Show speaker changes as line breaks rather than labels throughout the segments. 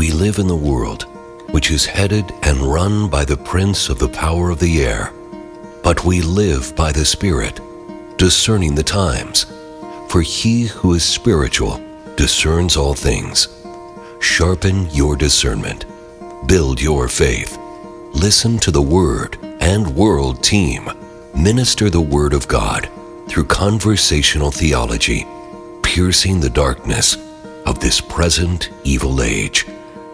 We live in the world which is headed and run by the prince of the power of the air. But we live by the Spirit, discerning the times. For he who is spiritual discerns all things. Sharpen your discernment. Build your faith. Listen to the Word and World Team. Minister the Word of God through conversational theology, piercing the darkness of this present evil age.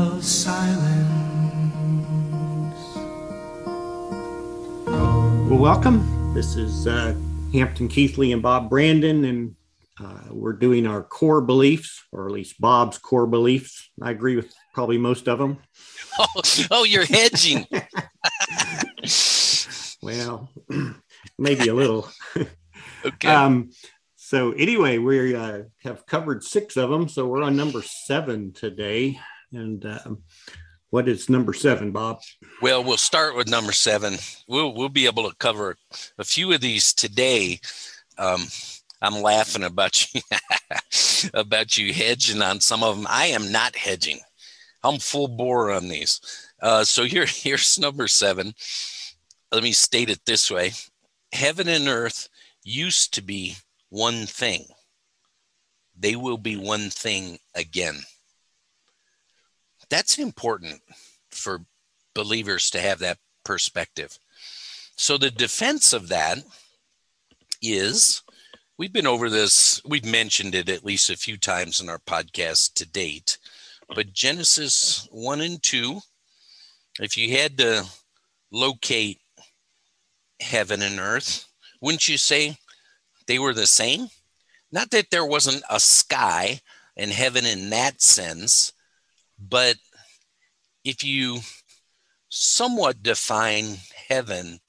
of silence.
Well, welcome. This is uh, Hampton Keithley and Bob Brandon, and uh, we're doing our core beliefs, or at least Bob's core beliefs. I agree with probably most of them.
Oh, oh you're hedging.
well, maybe a little.
okay.
Um, so anyway, we uh, have covered six of them. So we're on number seven today. And um, what is number seven, Bob?
Well, we'll start with number seven. We'll we'll be able to cover a few of these today. Um, I'm laughing about you about you hedging on some of them. I am not hedging. I'm full bore on these. Uh, so here here's number seven. Let me state it this way: Heaven and earth used to be one thing. They will be one thing again that's important for believers to have that perspective. So the defense of that is we've been over this, we've mentioned it at least a few times in our podcast to date, but Genesis 1 and 2, if you had to locate heaven and earth, wouldn't you say they were the same? Not that there wasn't a sky and heaven in that sense, but if you somewhat define heaven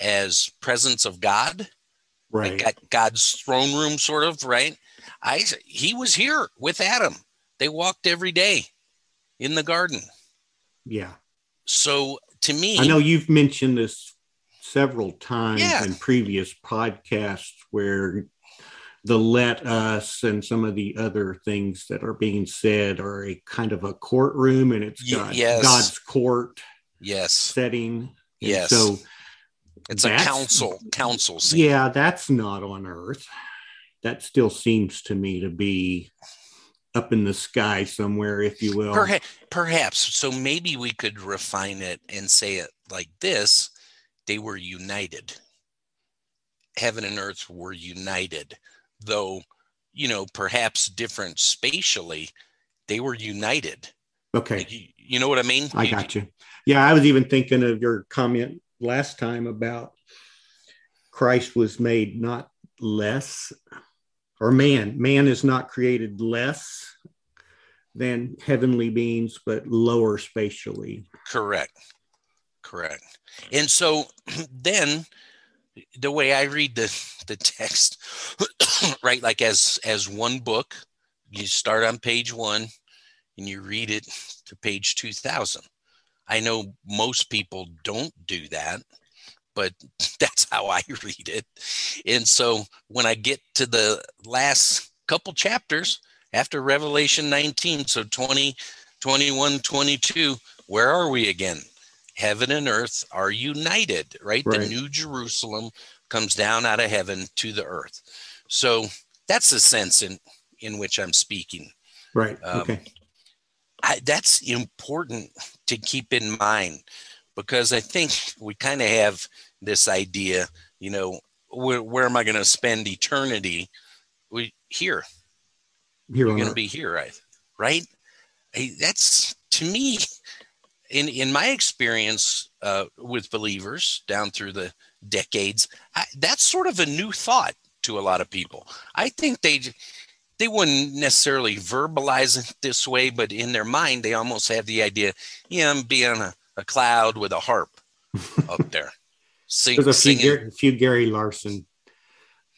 as presence of God,
right?
Like God's throne room, sort of, right? I he was here with Adam. They walked every day in the garden.
Yeah.
So to me,
I know you've mentioned this several times
Yeah.
in previous podcasts where the let us and some of the other things that are being said are a kind of a courtroom and it's God,
yes.
God's court
yes,
setting. And
Yes.
So
it's a council council scene.
yeah, that's not on earth. That still seems to me to be up in the sky somewhere, if you will.
Perha- perhaps. So maybe we could refine it and say it like this they were united. Heaven and earth were united, though, you know, perhaps different spatially, they were united.
Okay.
You, you know what I mean?
I got you. Yeah, I was even thinking of your comment last time about Christ was made not less, or man, man is not created less than heavenly beings, but lower spatially.
Correct. Correct. And so then the way I read the the text, right, like as as one book, you start on page one and you read it to page two thousand. I know most people don't do that, but that's how I read it. And so when I get to the last couple chapters after Revelation 19, so 20, 21, 22, where are we again? Heaven and earth are united, right? The new Jerusalem comes down out of heaven to the earth. So that's the sense in, in which I'm speaking.
Right.
Um,
okay.
I, that's important to keep in mind because I think we kind of have this idea, you know, where, where am I going to spend eternity? We here,
Here
you're going to be here, I, right? Hey, that's to me, in in my experience uh, with believers down through the decades, I, that's sort of a new thought to a lot of people. I think they they wouldn't necessarily verbalize it this way, but in their mind, they almost have the idea, yeah, I'm being a, a cloud with a harp up there. Sing,
There's a few, Gar- few Gary Larson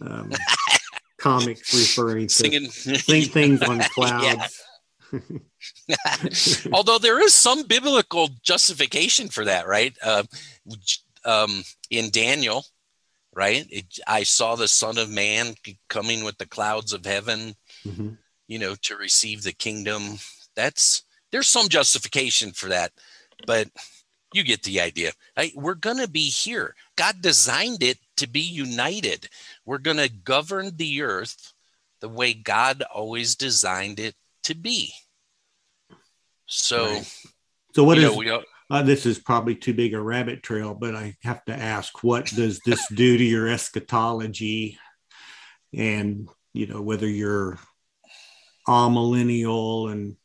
um, comics referring to
singing.
sing things on clouds.
Although there is some biblical justification for that, right? Uh, um, in Daniel, right? It, I saw the Son of Man coming with the clouds of heaven,
Mhm.
you know, to receive the kingdom. That's there's some justification for that, but you get the idea. I, we're going to be here. God designed it to be united. We're going to govern the earth the way God always designed it to be. So,
Right. So what is
know,
uh, this is probably too big a rabbit trail, but I have to ask, what does this do to your eschatology? And you know whether you're amillennial and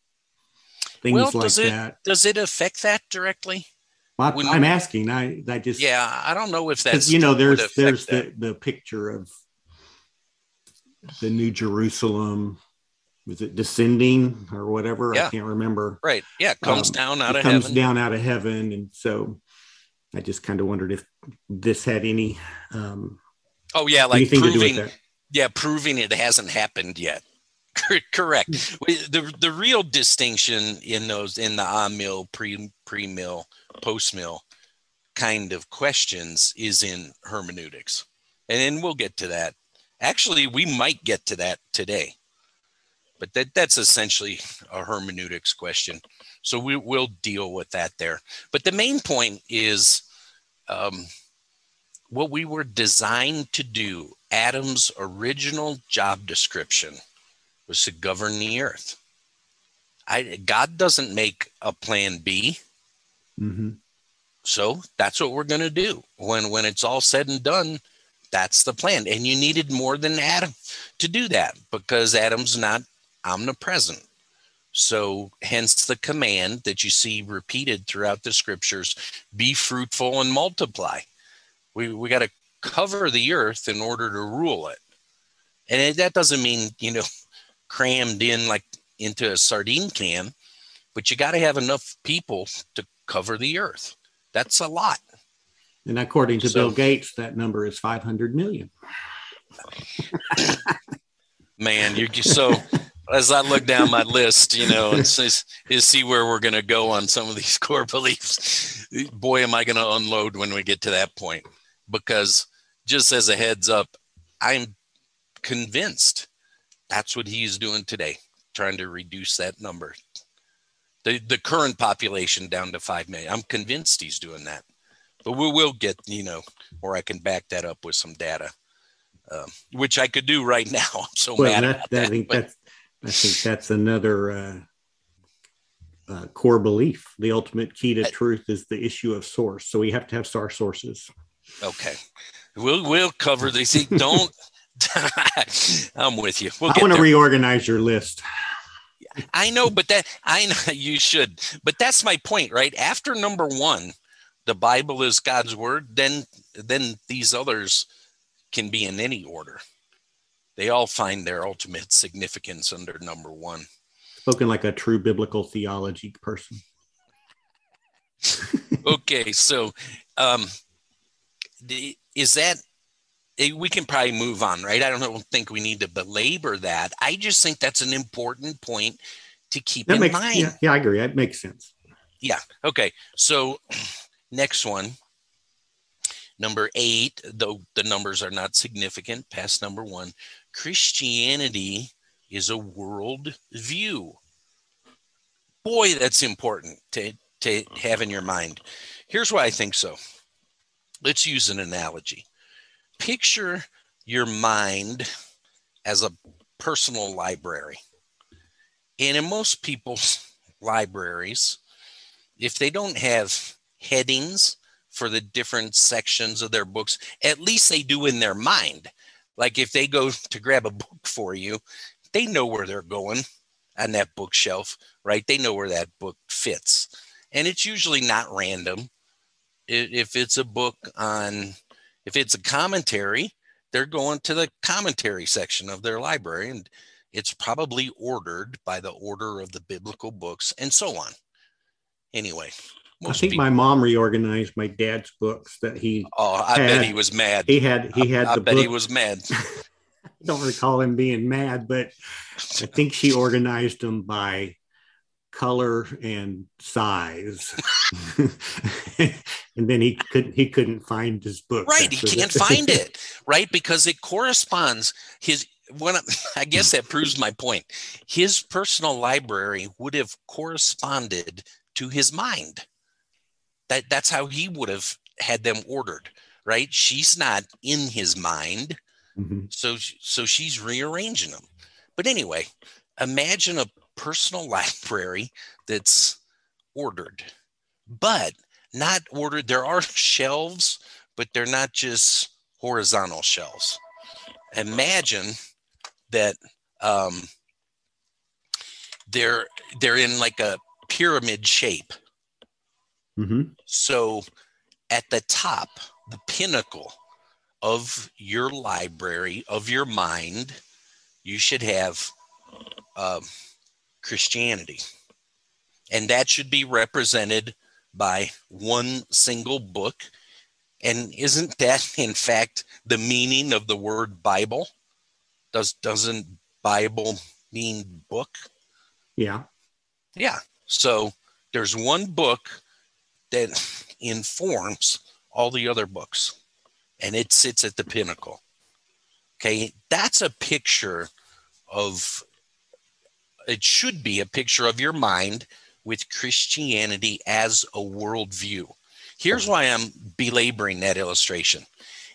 things
well,
like
does it
that.
does it affect that directly?
I,
when-
I'm asking. I I just
Yeah, I don't know if that's
you know there's there's
that.
the the picture of the New Jerusalem. Was it descending or whatever?
Yeah.
I can't remember.
right. Yeah, comes
um,
down out of
comes
heaven.
down out of heaven, and so I just kind of wondered if this had any um,
Oh yeah, like
anything to do with
proving yeah, proving it hasn't happened yet. Correct. The the real distinction in those in the on mill, pre pre mill, post mill kind of questions is in hermeneutics, and then we'll get to that. Actually, we might get to that today, but that that's essentially a hermeneutics question. So we will deal with that there. But the main point is. Um, what we were designed to do, Adam's original job description was to govern the earth. I, God doesn't make a plan B.
hmm
So that's what we're going to do. When when it's all said and done, that's the plan. And you needed more than Adam to do that because Adam's not omnipresent. So hence the command that you see repeated throughout the scriptures, be fruitful and multiply. We we got to cover the earth in order to rule it. And it, that doesn't mean, you know, crammed in like into a sardine can, but you got to have enough people to cover the earth. That's a lot.
And according to
So-
Bill Gates, that number is 500 million.
Man, you're just so as I look down my list, you know, and says is see where we're gonna go on some of these core beliefs. Boy, am I gonna unload when we get to that point. Because just as a heads up, I'm convinced that's what he's doing today, trying to reduce that number. The the current population down to five million. I'm convinced he's doing that. But we will get, you know, or I can back that up with some data. Um, which I could do right now. I'm so
Well,
mad
that,
about
that- I
that.
Think
but-
that's I think that's another uh, uh, core belief. The ultimate key to truth is the issue of source. So we have to have star sources.
Okay. We'll we'll cover these. See, Don't I'm with you. We'll
I want to reorganize your list.
I know, but that I know you should. But that's my point, right? After number one, the Bible is God's word, then then these others can be in any order. They all find their ultimate significance under number one.
Spoken like a true biblical theology person.
okay so um the, is that eh, we can probably move on right i don't think we need to belabor that i just think that's an important point to keep
That
in
makes
mind
yeah, yeah, I agree. That makes sense. Yeah.
Okay so next one number eight though the numbers are not significant past number one christianity is a world view boy that's important to, to have in your mind. Here's why i think so. Let's use an analogy. Picture your mind as a personal library. And in most people's libraries if they don't have headings for the different sections of their books, at least they do in their mind. Like if they go to grab a book for you, they know where they're going on that bookshelf, right? They know where that book fits. And it's usually not random. If it's a book on, if it's a commentary, they're going to the commentary section of their library. And It's probably ordered by the order of the biblical books and so on. Anyway,
I think people, my mom reorganized my dad's books that he.
Oh, I had. bet he was mad.
He had he had.
I,
I
bet book. he was mad.
I don't recall him being mad, but I think she organized them by color and size and then he couldn't he couldn't find his book
right he can't find it right because it corresponds his when I guess that proves my point his personal library would have corresponded to his mind that that's how he would have had them ordered right she's not in his mind mm-hmm. so so she's rearranging them but anyway imagine a personal library that's ordered, but not ordered. There are shelves, but they're not just horizontal shelves. Imagine that um, they're they're in like a pyramid shape. Mm-hmm. So at the top, the pinnacle of your library of your mind, you should have um, Christianity. And that should be represented by one single book. And isn't that, in fact, the meaning of the word Bible? Does doesn't Bible mean book?
Yeah.
Yeah. So there's one book that informs all the other books, and it sits at the pinnacle. Okay, that's a picture of it should be a picture of your mind with Christianity as a worldview. Here's why I'm belaboring that illustration.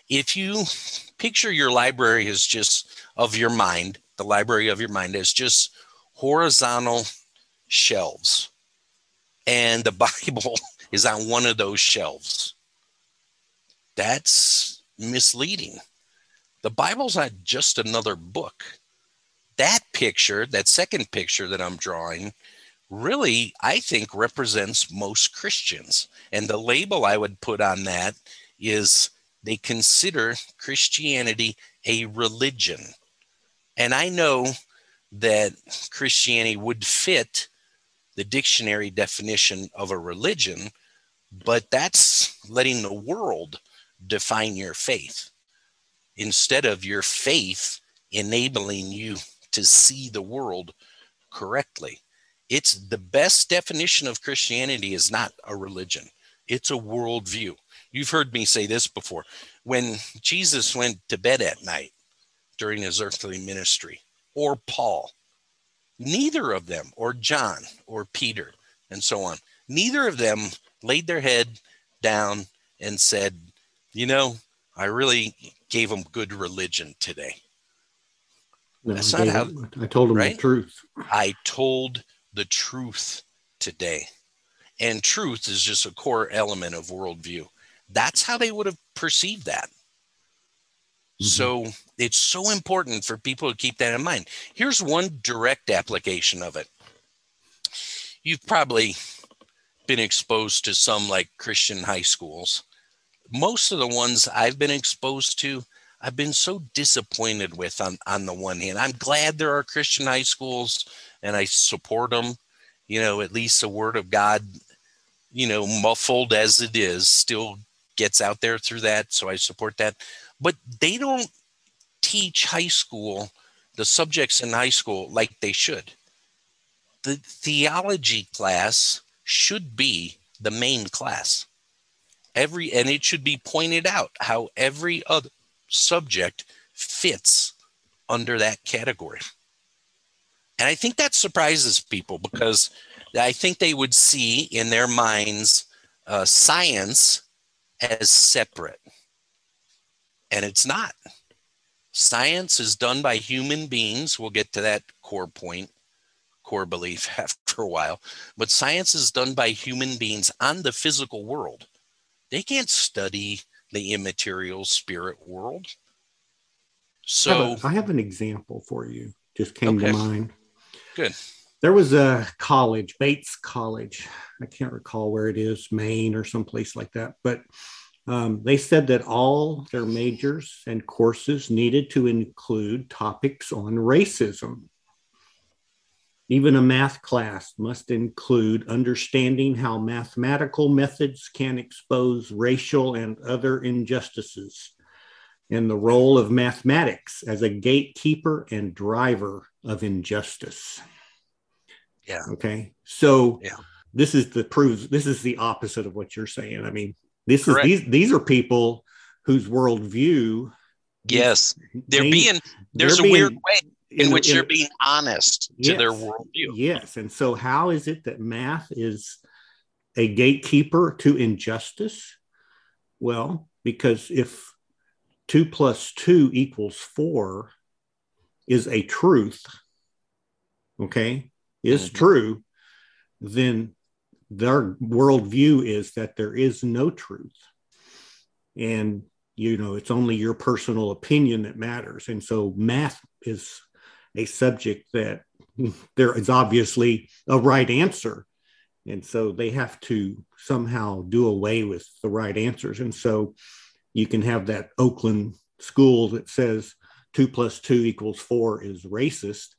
If you picture your library as just of your mind, the library of your mind as just horizontal shelves, and the Bible is on one of those shelves, that's misleading. The Bible's not just another book that picture, that second picture that I'm drawing, really, I think, represents most Christians. And the label I would put on that is they consider Christianity a religion. And I know that Christianity would fit the dictionary definition of a religion, but that's letting the world define your faith instead of your faith enabling you to see the world correctly. It's the best definition of Christianity is not a religion, it's a worldview. You've heard me say this before. When Jesus went to bed at night during his earthly ministry, or Paul, neither of them, or John, or Peter, and so on, neither of them laid their head down and said, You know, I really gave them good religion today.
No, That's not how. I told them right? the truth.
I told the truth today. And truth is just a core element of worldview. That's how they would have perceived that. Mm-hmm. So it's so important for people to keep that in mind. Here's one direct application of it. You've probably been exposed to some like Christian high schools. Most of the ones I've been exposed to I've been so disappointed with on, on the one hand. I'm glad there are Christian high schools and I support them. You know, at least the word of God, you know, muffled as it is, still gets out there through that. So I support that. But they don't teach high school, the subjects in high school, like they should. The theology class should be the main class. Every and it should be pointed out how every other subject fits under that category. And I think that surprises people because I think they would see in their minds uh, science as separate. And it's not. Science is done by human beings. We'll get to that core point, core belief after a while. But science is done by human beings on the physical world. They can't study the immaterial spirit world. So
I have, a, I have an example for you. Just came okay. to mind.
Good.
There was a college, Bates College. I can't recall where it is, Maine or someplace like that. But um, they said that all their majors and courses needed to include topics on racism. Even a math class must include understanding how mathematical methods can expose racial and other injustices, and the role of mathematics as a gatekeeper and driver of injustice.
Yeah.
Okay. So
Yeah.
this is the proves this is the opposite of what you're saying. I mean, this
Correct.
is these these are people whose worldview
Yes. They're being, there's
they're
a weird way in, which
in-
they're being honest to their worldview.
Yes. And so, how is it that math is a gatekeeper to injustice? Well, because if two plus two equals four is a truth, okay, is
Mhm.
true, then their worldview is that there is no truth. And, you know, it's only your personal opinion that matters. And so, math is a subject that there is obviously a right answer. And so they have to somehow do away with the right answers. And so you can have that Oakland school that says two plus two equals four is racist.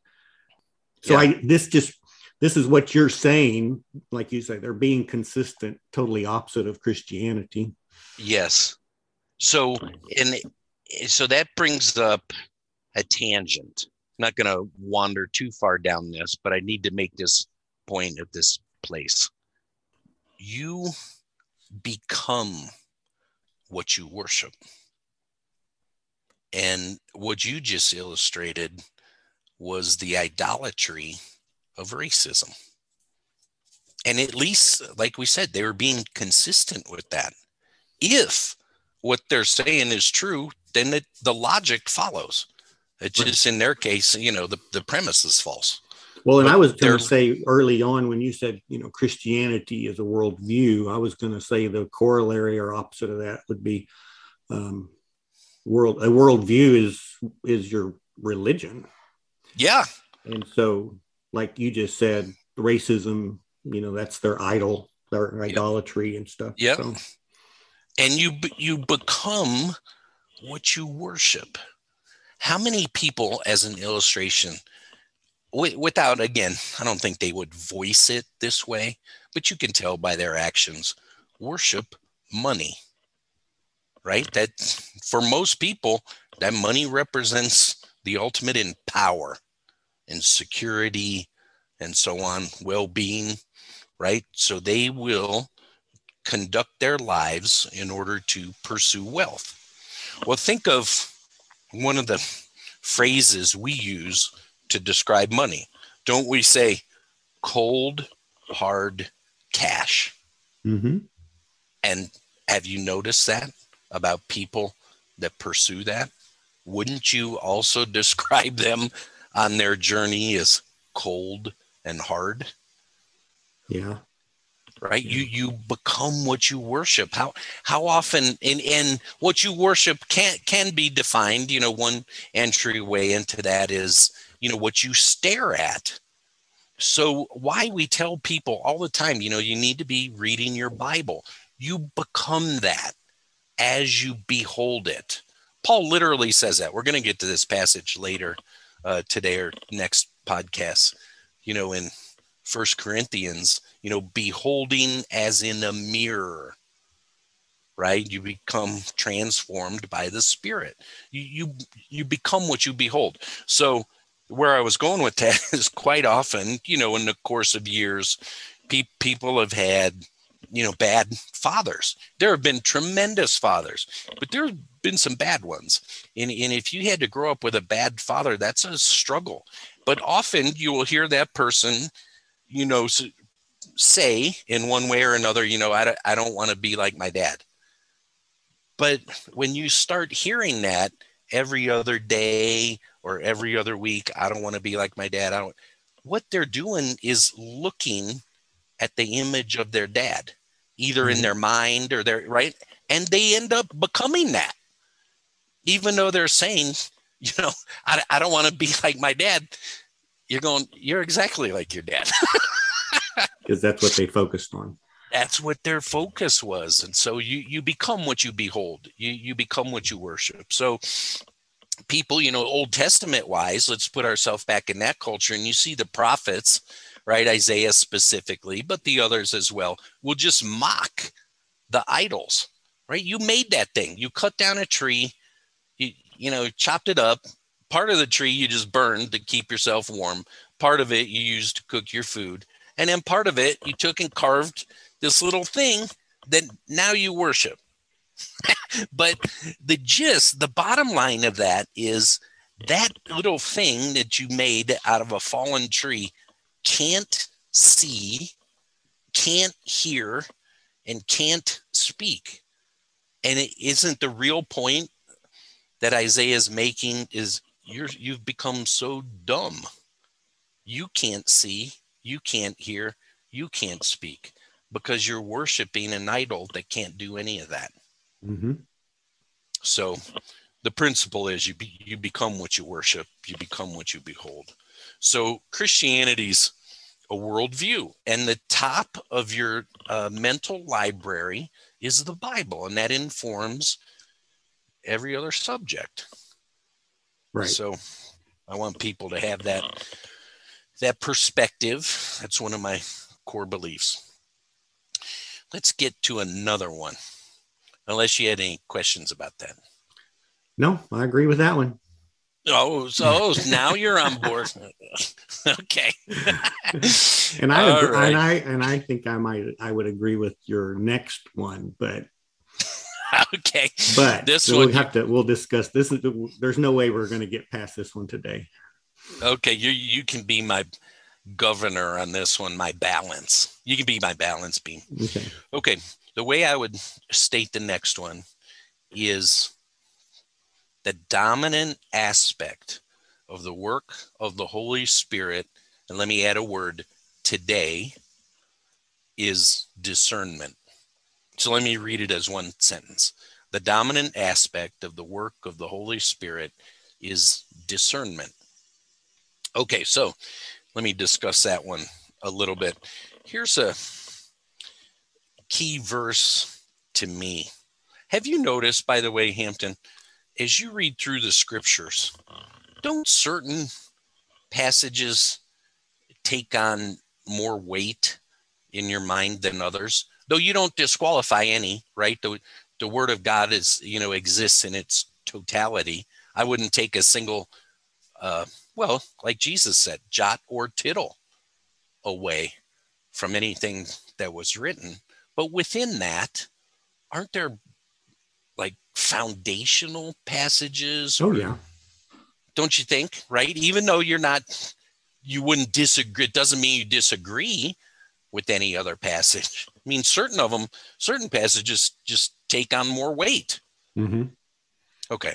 So I this just this is what you're saying, like you say, they're being consistent, totally opposite of Christianity.
Yes. So, and so that brings up a tangent. Not going to wander too far down this, but I need to make this point at this place. You become what you worship. And what you just illustrated was the idolatry of racism. And at least, like we said, they were being consistent with that. If what they're saying is true, then it, the logic follows. It's just in their case, you know, the, the premise is false.
Well, and
But
I was going to say early on when you said, you know, Christianity is a worldview, I was going to say the corollary or opposite of that would be um, world. A worldview is is your religion,
Yeah.
and so, like you just said, racism. You know, that's their idol, their
Yep.
idolatry and stuff.
Yeah.
So,
and you you become what you worship how many people as an illustration wi- without again i don't think they would voice it this way but you can tell by their actions worship money right that for most people that money represents the ultimate in power and security and so on well-being right so they will conduct their lives in order to pursue wealth. Well, think of one of the phrases we use to describe money. Don't we say cold, hard cash?
mhm.
And have you noticed that about people that pursue that? Wouldn't you also describe them on their journey as cold and hard?
yeah,
right? You you become what you worship. How how often and and what you worship can can be defined you know one entryway into that is you know what you stare at. So why we tell people all the time you know you need to be reading your bible. You become that as you behold it. Paul literally says that. We're going to get to this passage later uh, today or next podcast you know in first corinthians you know beholding as in a mirror right? You become transformed by the spirit. You you, you become what you behold. So where i was going with that is quite often you know in the course of years pe- people have had you know bad fathers. There have been tremendous fathers but there have been some bad ones. And, and if you had to grow up with a bad father that's a struggle. But often you will hear that person you know say in one way or another you know i don't, I don't want to be like my dad. But when you start hearing that every other day or every other week i don't want to be like my dad i don't what they're doing is looking at the image of their dad either in
Mhm.
their mind or their right? And they end up becoming that. Even though they're saying you know i, I don't want to be like my dad you're going you're exactly like your dad
because that's what they focused on.
that's what their focus was and so you you become what you behold you you become what you worship so people, you know, Old Testament wise, let's put ourselves back in that culture, and you see the prophets, right? Isaiah specifically, but the others as well, will just mock the idols, right? You made that thing. You cut down a tree, you, you know, chopped it up. Part of the tree you just burned to keep yourself warm. Part of it you used to cook your food. And then part of it you took and carved this little thing that now you worship. but the gist, the bottom line of that is that little thing that you made out of a fallen tree can't see, can't hear, and can't speak. And it isn't the real point that Isaiah is making is you're you've become so dumb. You can't see, you can't hear, you can't speak because you're worshiping an idol that can't do any of that.
Mm-hmm.
So the principle is you be, you become what you worship, you become what you behold. So Christianity's a worldview, and the top of your uh, mental library is the Bible, and that informs every other subject.
Right.
So I want people to have that that perspective. That's one of my core beliefs. Let's get to another one. Unless you had any questions about that.
No, I agree with that one.
Oh, so now you're on board. okay.
and I agree,
right.
and I and I think I might I would agree with your next one, but
okay.
but
This
we'll have to we'll discuss this. Is there's no way we're going to get past this one today.
Okay, you you can be my governor on this one, my balance. You can be my balance beam.
Okay.
Okay, the way I would state the next one is the dominant aspect of the work of the Holy Spirit, and let me add a word today, is discernment. So let me read it as one sentence. The dominant aspect of the work of the Holy Spirit is discernment. Okay, so let me discuss that one a little bit. Here's a key verse to me. Have you noticed, by the way, Hampton, as you read through the scriptures, don't certain passages take on more weight in your mind than others? Though you don't disqualify any, right? The, the word of God is, you know, exists in its totality. I wouldn't take a single, uh, well, like Jesus said, jot or tittle away from anything that was written. But within that, aren't there like foundational passages?
Oh yeah.
Don't you think? Right? Even though you're not, you wouldn't disagree. It doesn't mean you disagree with any other passage. I mean, certain of them, certain passages just take on more weight.
hmm
Okay.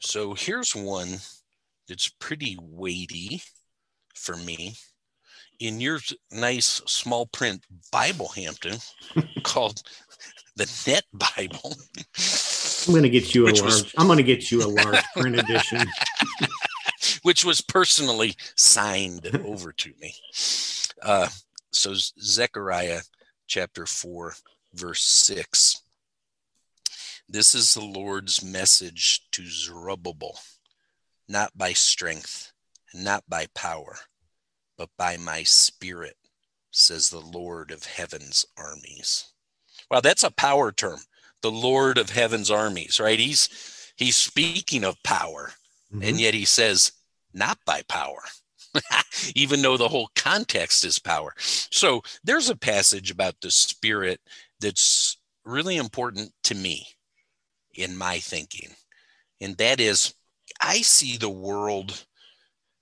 So here's one that's pretty weighty for me. In your nice small print Bible, Hampton, called the Net Bible,
I'm going to get you a large.
was-
I'm going to get you a large print edition.
which was personally signed over to me. Uh, so Zechariah chapter 4, verse 6. This is the Lord's message to Zerubbabel, not by strength, not by power, but by my spirit, says the Lord of heaven's armies. Wow, that's a power term. The Lord of heaven's armies, right? He's he's speaking of power,
Mhm.
and yet he says, not by power, even though the whole context is power. So there's a passage about the spirit that's really important to me in my thinking. And that is, I see the world,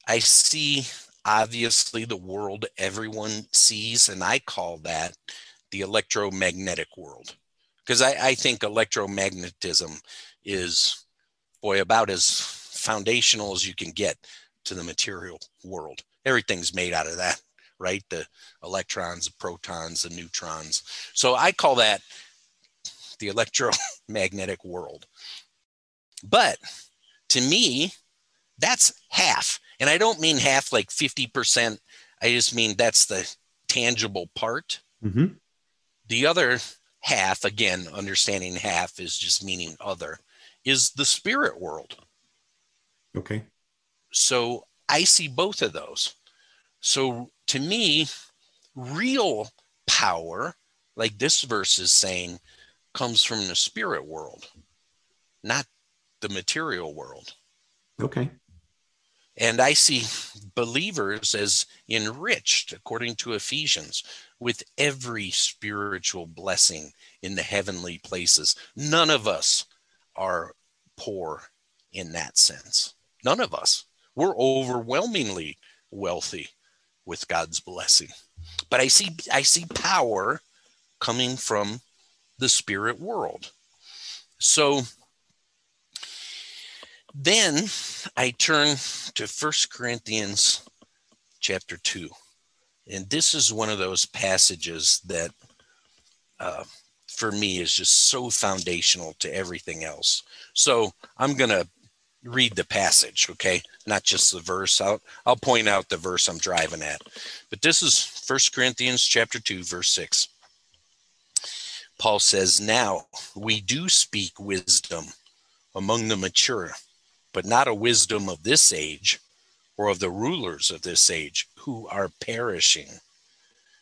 I see obviously the world everyone sees, and I call that the electromagnetic world. Because I, I think electromagnetism is, boy, about as foundational as you can get to the material world. Everything's made out of that, right? The electrons, the protons, the neutrons. So I call that the electromagnetic world. But to me, that's half. And I don't mean half like 50%. I just mean that's the tangible part.
Mhm.
The other half, again, understanding half is just meaning other, is the spirit world.
Okay.
So I see both of those. So to me, real power, like this verse is saying, comes from the spirit world, not the material world.
Okay.
And I see believers as enriched, according to Ephesians, with every spiritual blessing in the heavenly places. None of us are poor in that sense. None of us. We're overwhelmingly wealthy with God's blessing. But I see I see power coming from the spirit world. So then I turn to First Corinthians chapter 2. And this is one of those passages that, uh, for me, is just so foundational to everything else. So I'm going to read the passage, okay? Not just the verse. I'll, I'll point out the verse I'm driving at. But this is First Corinthians chapter 2, verse 6. Paul says, Now we do speak wisdom among the mature but not a wisdom of this age or of the rulers of this age who are perishing.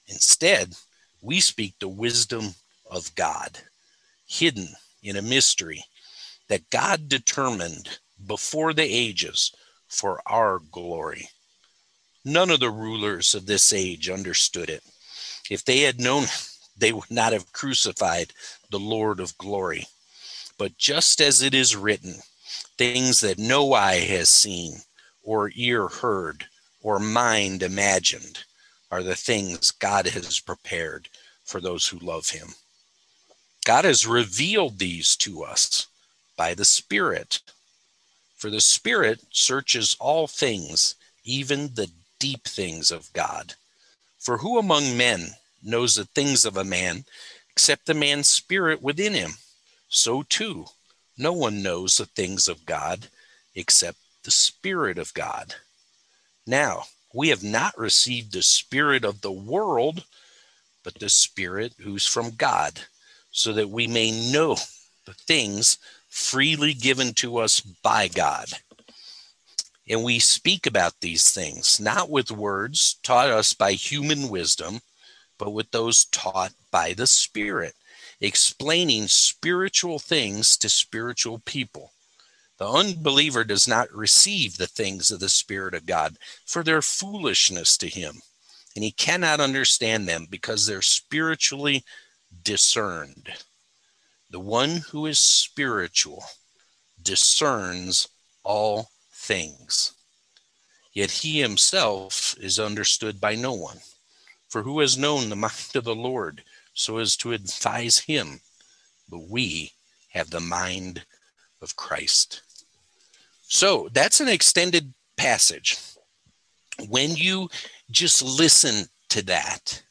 Instead, we speak the wisdom of God, hidden in a mystery that God determined before the ages for our glory. None of the rulers of this age understood it. If they had known, they would not have crucified the Lord of glory. But just as it is written, things that no eye has seen, or ear heard, or mind imagined are the things God has prepared for those who love him. God has revealed these to us by the Spirit. For the Spirit searches all things, even the deep things of God. For who among men knows the things of a man except the man's spirit within him? So too, no one knows the things of God except the Spirit of God. Now, we have not received the Spirit of the world, but the Spirit who's from God, so that we may know the things freely given to us by God. And we speak about these things, not with words taught us by human wisdom, but with those taught by the Spirit explaining spiritual things to spiritual people. The unbeliever does not receive the things of the Spirit of God, for their foolishness to him, and he cannot understand them because they're spiritually discerned. The one who is spiritual discerns all things. Yet he himself is understood by no one. For who has known the mind of the Lord? so as to advise him, but we have the mind of Christ. So that's an extended passage. When you just listen to that,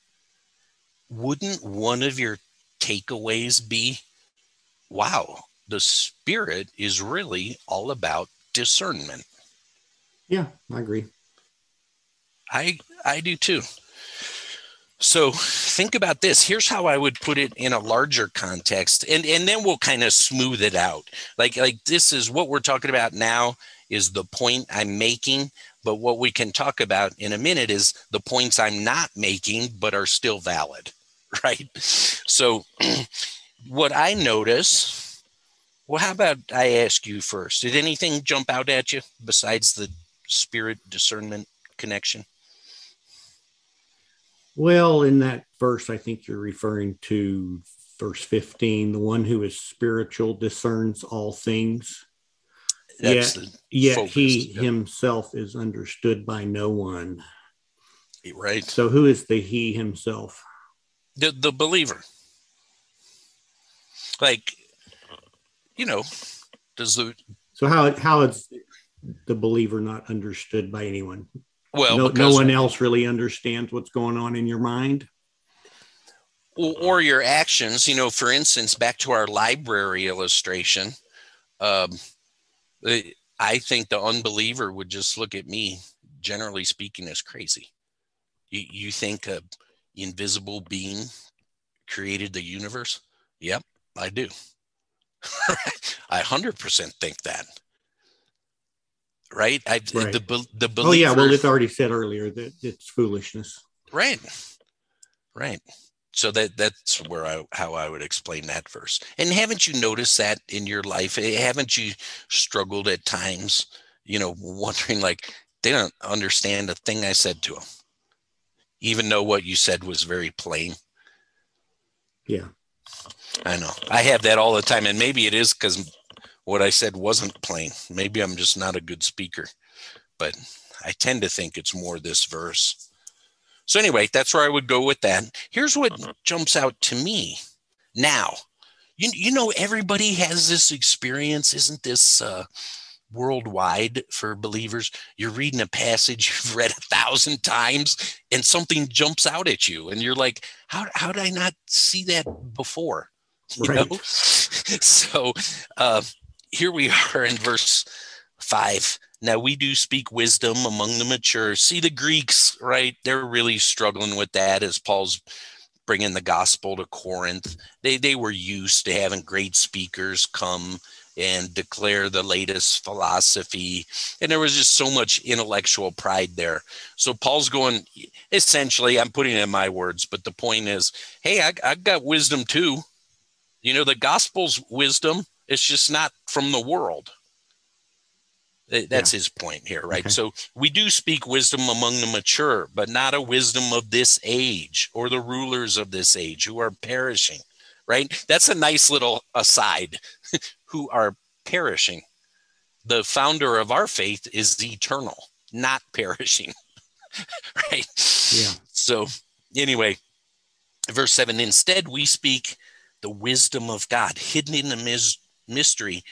wouldn't one of your takeaways be wow, the Spirit is really all about discernment?
Yeah, I agree.
I I do too. So think about this. Here's how I would put it in a larger context, and and then we'll kind of smooth it out. Like like this is what we're talking about now is the point I'm making, but what we can talk about in a minute is the points I'm not making but are still valid, right? So what I notice, well, how about I ask you first? Did anything jump out at you besides the spirit discernment connection?
Well, in that verse, I think you're referring to verse 15 the one who is spiritual discerns all things.
That's
yet, yet
focus,
he
yeah.
himself is understood by no one.
Right.
So, who is the he himself?
The, the believer. Like, you know, does the,
So, how, how is the believer not understood by anyone?
well,
no, no one else really understands what's going on in your mind.
or, or your actions you know for instance back to our library illustration um, i think the unbeliever would just look at me generally speaking as crazy you, you think a invisible being created the universe yep i do i 100% think that right? I,
Right.
The the
Oh yeah, well it's already said earlier that it's foolishness.
Right. Right. So that that's where I how I would explain that verse. And haven't you noticed that in your life? Eh, Haven't you struggled at times, you know, wondering like they don't understand a thing I said to them, even though what you said was very plain.
Yeah.
I know. I have that all the time, and maybe it is because what I said wasn't plain. Maybe I'm just not a good speaker, but I tend to think it's more this verse. So anyway, that's where I would go with that. Here's what jumps out to me now. You you know everybody has this experience, isn't this uh, worldwide for believers? You're reading a passage you've read a thousand times, and something jumps out at you, and you're like, "How how did I not see that before?" You
Right.
know? so uh, here we are in verse five. Now we do speak wisdom among the mature. See the Greeks, right? They're really struggling with that as Paul's bringing the gospel to Corinth. They they were used to having great speakers come and declare the latest philosophy, and there was just so much intellectual pride there. So Paul's going essentially. I'm putting it in my words, but the point is, hey, I, I got wisdom too. You know, the gospel's wisdom. It's just not from the world. Th- That's his point here, right?
Okay.
So we do speak wisdom among the mature, but not a wisdom of this age or the rulers of this age who are perishing, right? That's a nice little aside who are perishing. The founder of our faith is eternal, not perishing, right?
Yeah.
So, anyway, verse 7 instead, we speak the wisdom of God, hidden in the mystery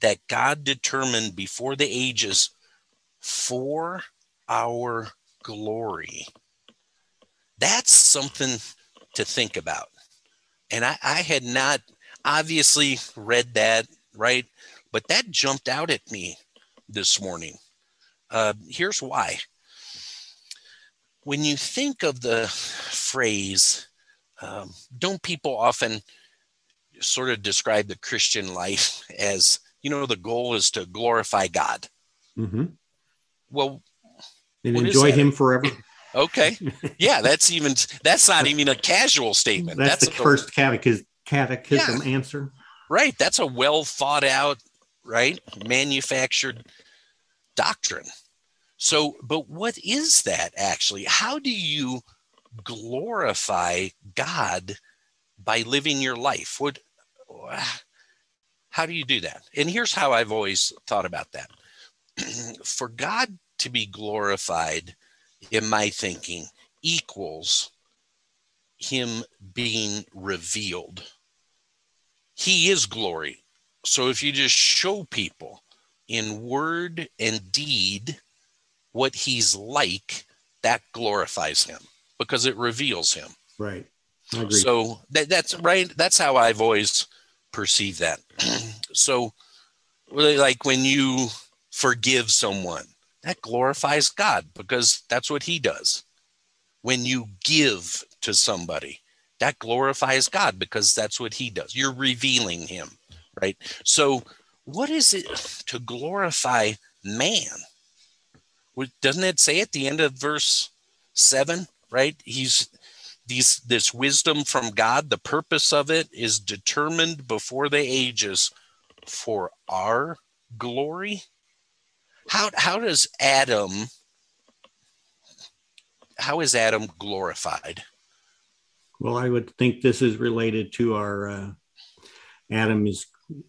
that God determined before the ages for our glory. That's something to think about. And I, I had not obviously read that, right? But that jumped out at me this morning. Uh, here's why. When you think of the phrase, um, don't people often sort of describe the Christian life as, you know, the goal is to glorify God?
hmm
Well,
And enjoy him forever.
okay. Yeah, that's even, that's not even a casual statement.
That's, the
a-
first catechism, catechism answer.
Right. That's a well thought out, right? Manufactured doctrine. So, but what is that actually? How do you glorify God by living your life? What, how do you do that? And here's how I've always thought about that. For God to be glorified, in my thinking, equals Him being revealed he is glory. So if you just show people in word and deed what he's like, that glorifies him because it reveals him.
Right.
So that, that's right. That's how I've always perceived that. so, really, like when you forgive someone, that glorifies God because that's what He does. When you give to somebody, that glorifies God because that's what He does. You're revealing Him, right? So, what is it to glorify man? Doesn't it say at the end of verse seven, right? He's these this wisdom from God, the purpose of it is determined before the ages for our glory. How how does Adam how is Adam glorified?
well, I would think this is related to our uh, Adam is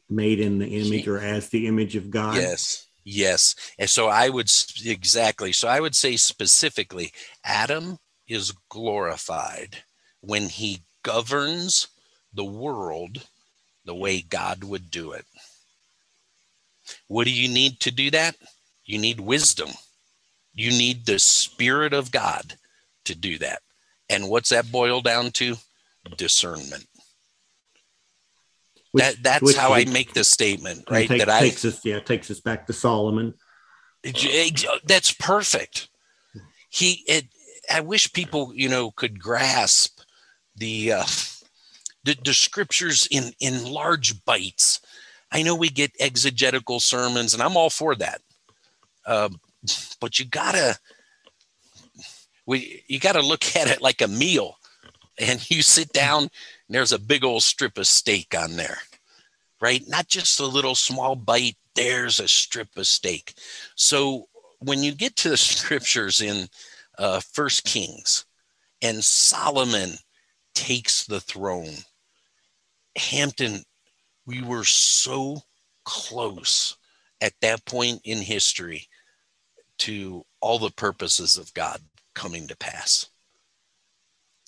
made in the image or as the image of God.
Yes. Yes. And so I would exactly. So I would say specifically Adam is glorified when he governs the world the way God would do it. What do you need to do that? You need wisdom. You need the Spirit of God to do that. And what's that boil down to? Discernment.
Which-
that that's
which
how I make the statement, right?
take-
that I
takes us, yeah, takes us back to Solomon.
Ex- That's perfect. He, it, I wish people, you know, could grasp the uh, the, the scriptures in in large bites. I know we get exegetical sermons, and I'm all for that. Um, but you gotta we you gotta look at it like a meal. And you sit down and there's a big old strip of steak on there, right? Not just a little small bite, there's a strip of steak. So when you get to the scriptures in uh, First Kings and Solomon takes the throne, Hampton, we were so close at that point in history to all the purposes of God coming to pass.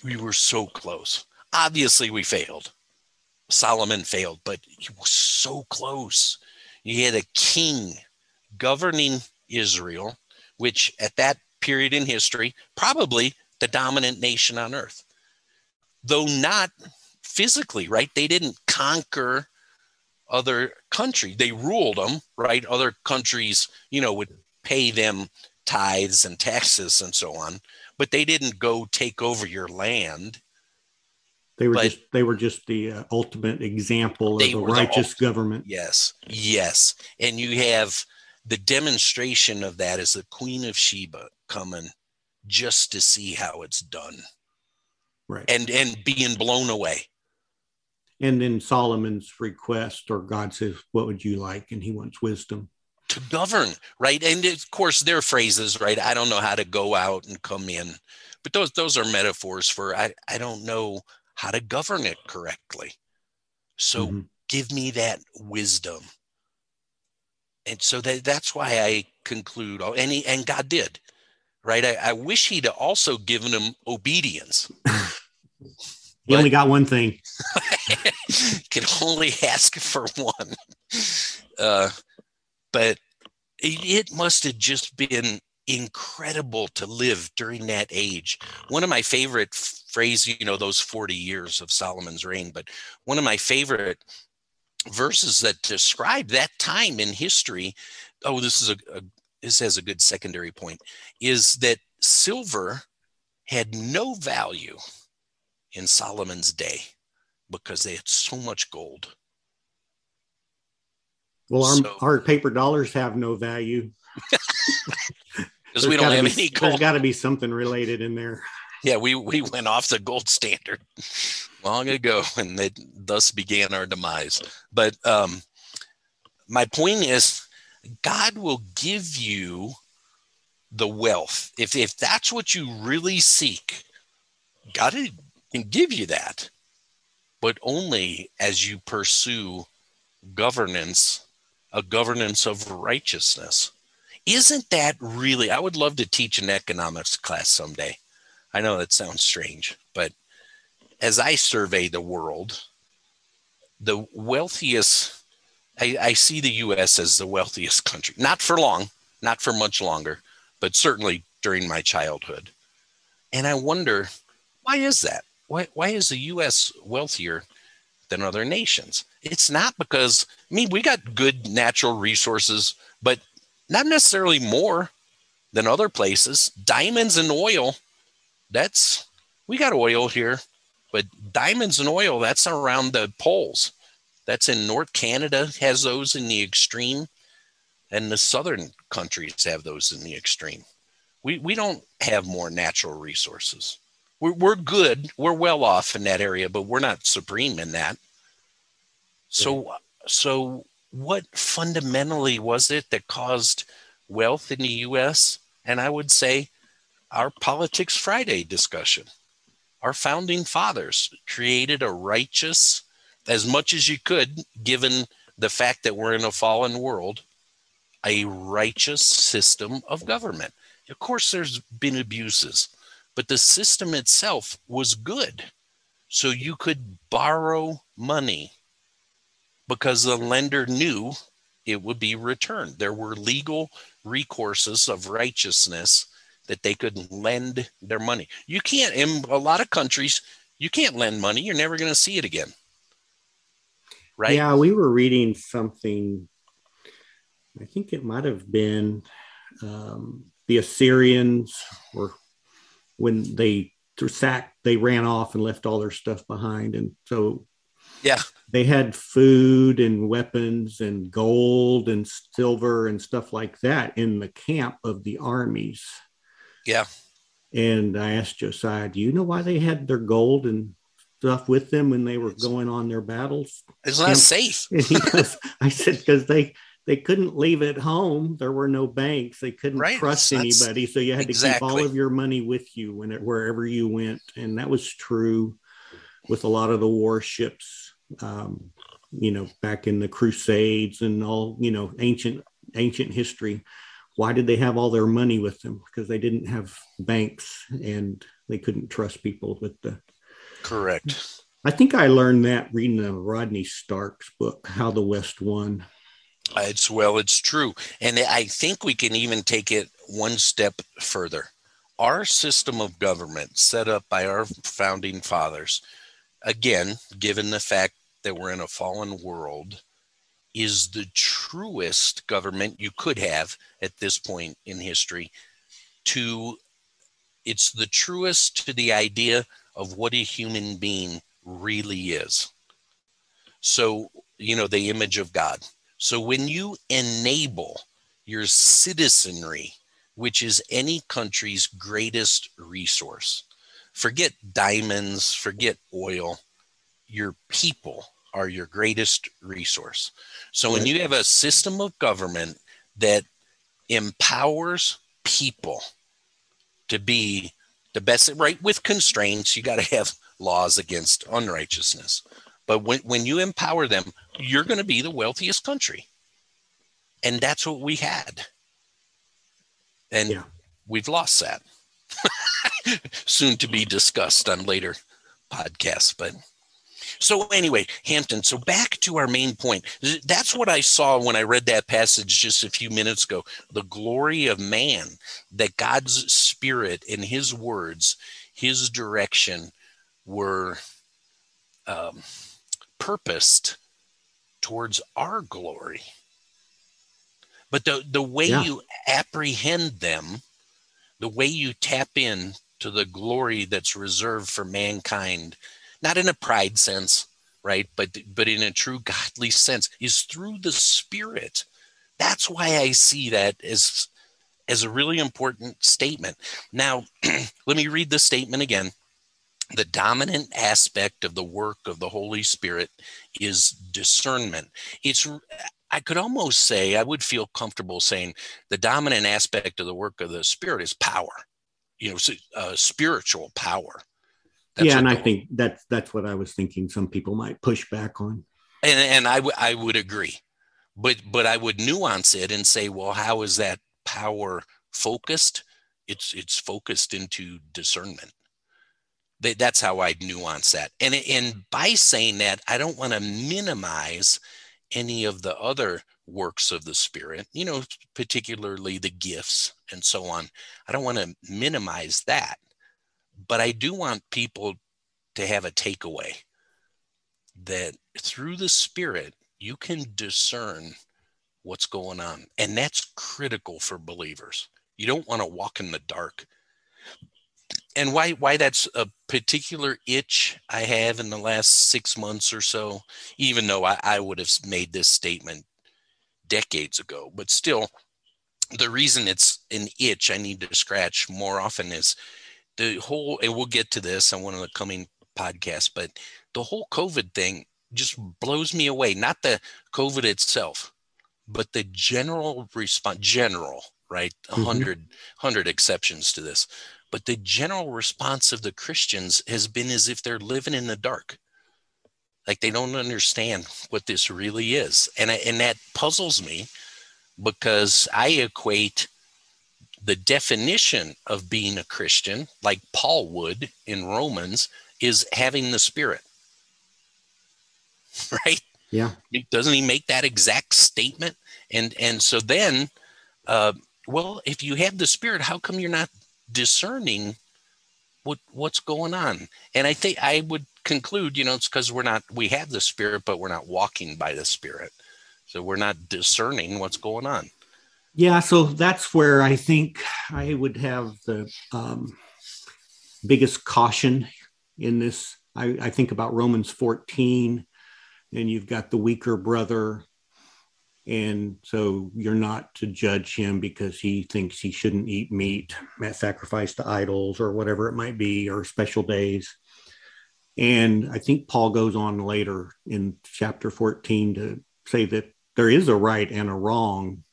We were so close. Obviously, we failed. Solomon failed, but he was so close. You had a king governing Israel, which at that period in history, probably the dominant nation on earth. Though not physically, right? They didn't conquer other country. They ruled them, right? Other countries, you know, would pay them tithes and taxes and so on, but they didn't go take over your land.
They were but just they were just the uh, ultimate example of a righteous government.
Yes, yes, and you have the demonstration of that is the Queen of Sheba coming just to see how it's done,
right?
And and being blown away.
And then Solomon's request, or God says, "What would you like?" And he wants wisdom
to govern, right? And of course, their phrases, right? I don't know how to go out and come in, but those those are metaphors for I I don't know how to govern it correctly. So mm-hmm. give me that wisdom. And so that, that's why I conclude, oh, he, and God did, right? I, I wish he'd also given him obedience.
he only got one thing.
can only ask for one. Uh, but it, it must have just been incredible to live during that age. One of my favorite phrases, you know, those 40 years of Solomon's reign, but one of my favorite verses that describe that time in history. Oh, this is a, a this has a good secondary point, is that silver had no value in Solomon's day because they had so much gold.
Well, our, so, our paper dollars have no value.
Because we don't have
be,
any
gold. There's got to be something related in there.
Yeah, we, we went off the gold standard long ago, and it thus began our demise. But um, my point is, God will give you the wealth. If, if that's what you really seek, God can give you that, but only as you pursue governance a governance of righteousness. Isn't that really? I would love to teach an economics class someday. I know that sounds strange, but as I survey the world, the wealthiest, I, I see the US as the wealthiest country. Not for long, not for much longer, but certainly during my childhood. And I wonder, why is that? Why, why is the US wealthier than other nations? It's not because, I mean, we got good natural resources, but not necessarily more than other places. Diamonds and oil, that's, we got oil here, but diamonds and oil, that's around the poles. That's in North Canada, has those in the extreme, and the southern countries have those in the extreme. We, we don't have more natural resources. We're, we're good, we're well off in that area, but we're not supreme in that. So, so what fundamentally was it that caused wealth in the U.S.? And I would say our Politics Friday discussion. Our founding fathers created a righteous, as much as you could, given the fact that we're in a fallen world, a righteous system of government. Of course, there's been abuses, but the system itself was good. So you could borrow money because the lender knew it would be returned. There were legal recourses of righteousness that they could lend their money. You can't, in a lot of countries, you can't lend money. You're never going to see it again. Right?
Yeah, we were reading something. I think it might have been um, the Assyrians, or when they sacked, they ran off and left all their stuff behind. And so
Yeah.
They had food and weapons and gold and silver and stuff like that in the camp of the armies.
Yeah.
And I asked Josiah, do you know why they had their gold and stuff with them when they were going on their battles?
It's not
And-
safe.
Goes, I said, because they they couldn't leave it home. There were no banks. They couldn't
Right.
trust
That's-
anybody. So you had to keep all of your money with you when it, wherever you went. And that was true with a lot of the warships, um, you know, back in the Crusades and all, you know, ancient ancient history. Why did they have all their money with them? Because they didn't have banks and they couldn't trust people with the
Correct.
I think I learned that reading the Rodney Stark's book, How the West Won.
It's well, it's true. And I think we can even take it one step further. Our system of government set up by our founding fathers, again, given the fact that we're in a fallen world, is the truest government you could have at this point in history to it's the truest to the idea of what a human being really is. So, you know, the image of God. So when you enable your citizenry, which is any country's greatest resource, forget diamonds, forget oil, your people are your greatest resource. So when you have a system of government that empowers people to be the best, right? With constraints, you got to have laws against unrighteousness. But when, when you empower them, you're going to be the wealthiest country. And that's what we had. And
Yeah.
we've lost that. Soon to be discussed on later podcasts. But so, anyway, Hampton, so back to our main point. That's what I saw when I read that passage just a few minutes ago. The glory of man, that God's spirit and his words, his direction were um, purposed towards our glory. But the, the way
Yeah.
you apprehend them, the way you tap in to the glory that's reserved for mankind, not in a pride sense, right? But but in a true godly sense, is through the spirit. That's why I see that as as a really important statement. Now, let me read the statement again. The dominant aspect of the work of the Holy Spirit is discernment. It's I could almost say I would feel comfortable saying the dominant aspect of the work of the Spirit is power. You know, uh, spiritual power. That's
yeah, and I think that's that's what I was thinking. Some people might push back on.
and and I would I would agree, but but I would nuance it and say, well, how is that power focused? It's it's focused into discernment. That- That's how I'd nuance that, and and by saying that, I don't want to minimize any of the other works of the spirit. You know, particularly the gifts and so on. I don't want to minimize that, but I do want people to have a takeaway that through the spirit you can discern what's going on. And that's critical for believers. You don't want to walk in the dark. And why why that's a particular itch i have in the last six months or so even though i, I would have made this statement decades ago but still the reason it's an itch i need to scratch more often is the whole and we'll get to this on one of the coming podcasts but the whole covid thing just blows me away. Not the covid itself but the general response general right? A
Mhm.
hundred hundred exceptions to this but the general response of the christians has been as if they're living in the dark. Like they don't understand what this really is. And and that puzzles me because i equate the definition of being a christian like paul would in romans is having the spirit. Right?
Yeah,
doesn't he make that exact statement? And and so then uh, well if you have the spirit how come you're not discerning what what's going on? And i think i would conclude you know it's because we're not we have the spirit but we're not walking by the spirit. So we're not discerning what's going on
yeah. So that's where I think I would have the um, biggest caution in this. I, I think about Romans 14, and you've got the weaker brother and so you're not to judge him because he thinks he shouldn't eat meat sacrifice to idols or whatever it might be or special days and i think paul goes on later in chapter 14 to say that there is a right and a wrong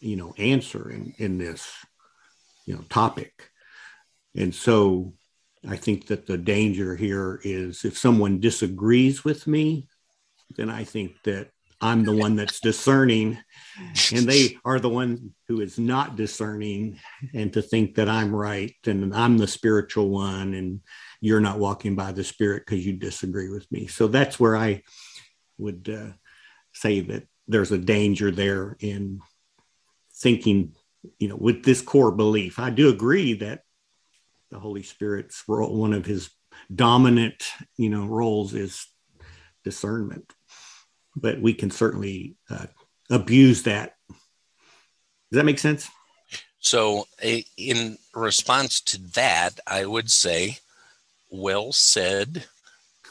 you know answer in in this you know topic and so i think that the danger here is if someone disagrees with me then i think that I'm the one that's discerning, and they are the one who is not discerning, and to think that I'm right and I'm the spiritual one, and you're not walking by the Spirit because you disagree with me. So that's where I would uh, say that there's a danger there in thinking, you know, with this core belief. I do agree that the Holy Spirit's role, one of his dominant, you know, roles is discernment but we can certainly uh, abuse that. Does that make sense?
So, in response to that, I would say, well said,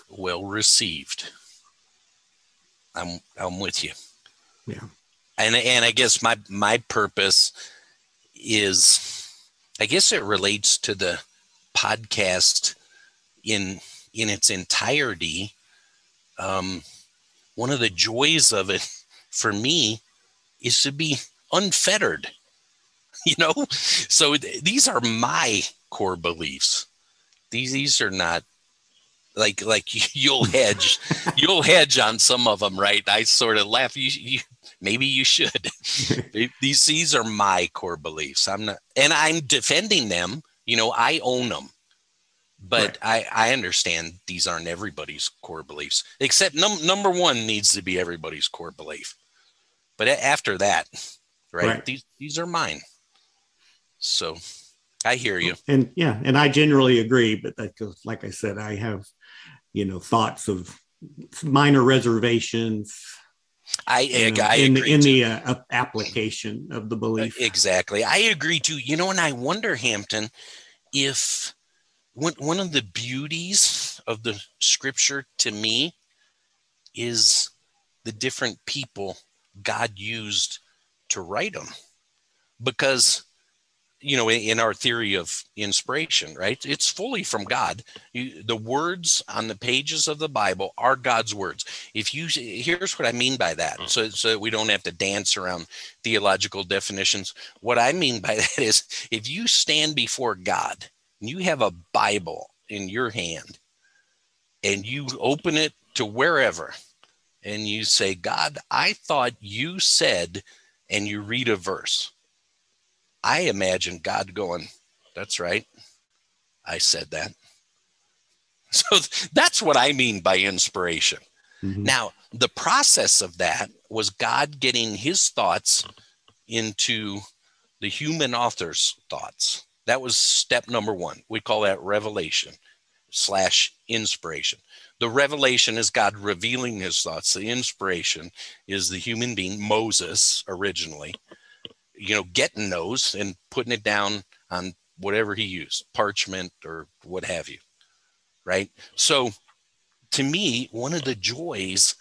well received. I'm I'm with you.
Yeah.
And and I guess my my purpose is I guess it relates to the podcast in in its entirety. Um, one of the joys of it for me is to be unfettered you know? So th- these are my core beliefs. These these are not like like you'll hedge you'll hedge on some of them right? I sort of laugh. You, you maybe you should. These these are my core beliefs. I'm not and i'm defending them. You know i own them but right. I, I understand these aren't everybody's core beliefs except num- number one needs to be everybody's core belief. But after that right, right. these these are mine. So i hear you.
And yeah and i generally agree but like i said i have you know thoughts of minor reservations
I, you know, I
in
the,
in the uh, application of the belief.
Exactly. I agree too. You know, and I wonder, Hampton, if one, one of the beauties of the scripture to me is the different people God used to write them. Because, you know, in our theory of inspiration, right? It's fully from God. You, the words on the pages of the Bible are God's words. If you, here's what I mean by that, mm. so, so we don't have to dance around theological definitions. What I mean by that is if you stand before God and you have a Bible in your hand and you open it to wherever and you say, God, I thought you said, and you read a verse. I imagine God going, That's right. I said that. So that's what I mean by inspiration. Mm-hmm. Now, the process of that was God getting his thoughts into the human author's thoughts. That was step number one. We call that revelation slash inspiration. The revelation is God revealing his thoughts. The inspiration is the human being, Moses, originally, you know, getting those and putting it down on whatever he used, parchment or what have you. Right. So to me, one of the joys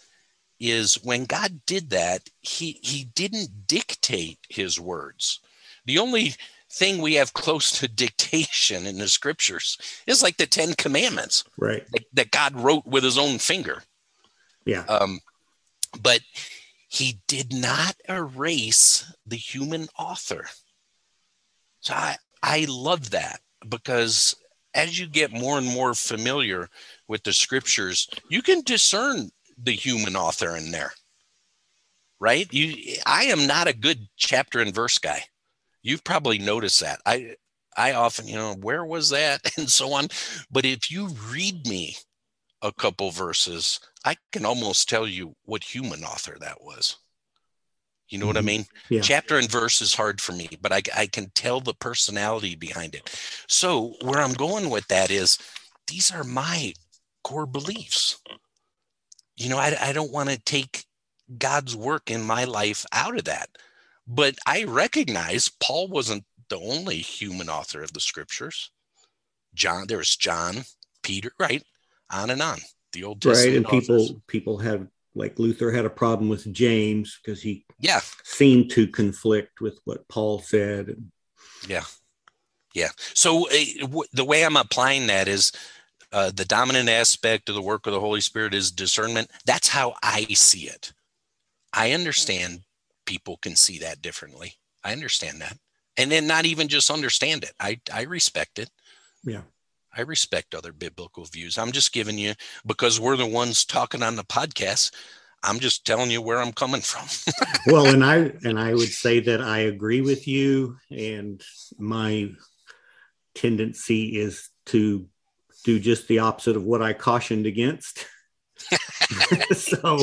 is when God did that, he he didn't dictate his words. The only thing we have close to dictation in the scriptures is like the Ten Commandments,
right?
That, that God wrote with His own finger.
Yeah.
Um, but He did not erase the human author. So I I love that because as you get more and more familiar with the scriptures, you can discern the human author in there. Right? You I am not a good chapter and verse guy. You've probably noticed that. I I often, you know, where was that and so on. But if you read me a couple verses, I can almost tell you what human author that was. You know what I mm-hmm. mean? Yeah. Chapter and verse is hard for me, but I, I can tell the personality behind it. So, where I'm going with that is these are my core beliefs. You know, I, I don't want to take God's work in my life out of that. But I recognize Paul wasn't the only human author of the scriptures. John, there was John, Peter, right? On and on. The Old Testament.
Right, and people people have like Luther had a problem with James because he
Yeah.
seemed to conflict with what Paul said.
Yeah. Yeah. So uh, w- the way I'm applying that is uh, the dominant aspect of the work of the Holy Spirit is discernment. That's how I see it. I understand people can see that differently. I understand that. And then not even just understand it. I, I respect it.
Yeah.
I respect other biblical views. I'm just giving you because we're the ones talking on the podcast. I'm just telling you where I'm coming from.
well, and I and I would say that I agree with you, and my tendency is to do just the opposite of what I cautioned against. so,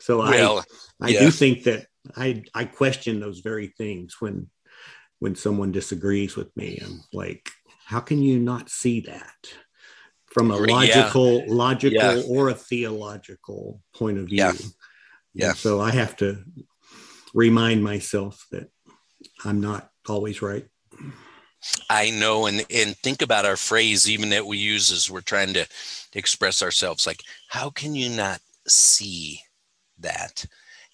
so
well,
I I
yeah.
do think that I I question those very things when when someone disagrees with me. I'm like, how can you not see that from a
Yeah.
logical, logical
Yeah.
or a theological point of view?
Yeah.
And
Yeah.
so I have to remind myself that I'm not always right.
I know, and and think about our phrase, even that we use as we're trying to express ourselves. Like, how can you not see that?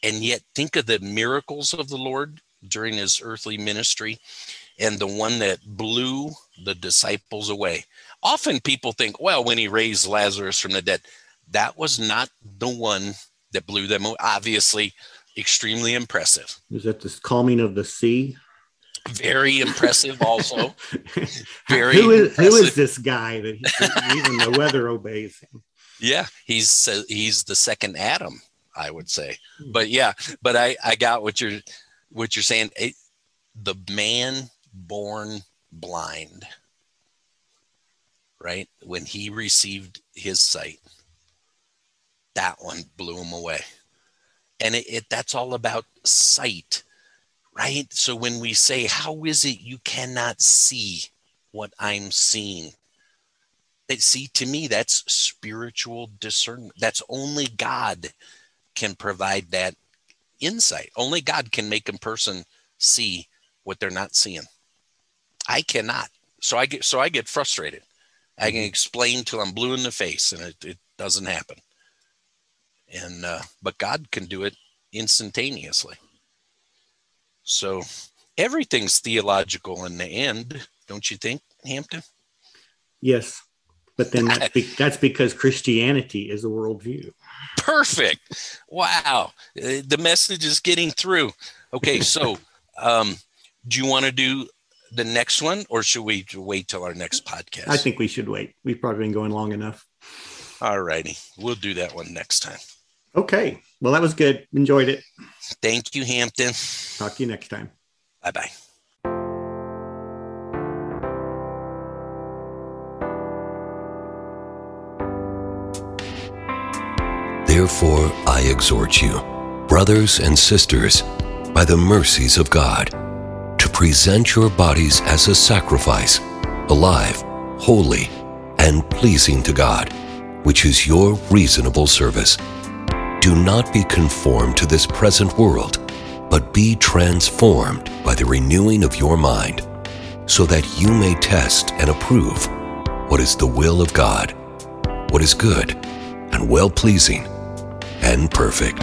And yet, think of the miracles of the Lord during His earthly ministry, and the one that blew the disciples away. Often, people think, well, when He raised Lazarus from the dead, that was not the one that blew them. away. Obviously, extremely impressive.
Is that the calming of the sea?
Very impressive, also. Very
who is
impressive.
is this guy that he- even the weather obeys him?
Yeah, he's uh, he's the second Adam, I would say. But yeah, but I I got what you're what you're saying. It, the man born blind, right? When he received his sight, that one blew him away. And it, it that's all about sight, right? So when we say, "How is it you cannot see what I'm seeing?" That see to me that's spiritual discernment. That's only God can provide that insight. Only God can make a person see what they're not seeing. I cannot. So I get so I get frustrated. I can explain till I'm blue in the face, and it, it doesn't happen. And uh, but God can do it instantaneously. So everything's theological in the end, don't you think, Hampton?
Yes, but then that's, be, that's because Christianity is a worldview.
Perfect. Wow. Uh, The message is getting through. Okay, so um, do you want to do the next one or should we wait till our next podcast?
I think we should wait. We've probably been going long enough.
All righty. We'll do that one next time.
Okay. Well, that was good. Enjoyed it.
Thank you, Hampton.
Talk to you next time.
Bye bye.
Therefore, I exhort you, brothers and sisters, by the mercies of God, to present your bodies as a sacrifice, alive, holy, and pleasing to God, which is your reasonable service. Do not be conformed to this present world, but be transformed by the renewing of your mind, so that you may test and approve what is the will of God, what is good and well pleasing and perfect.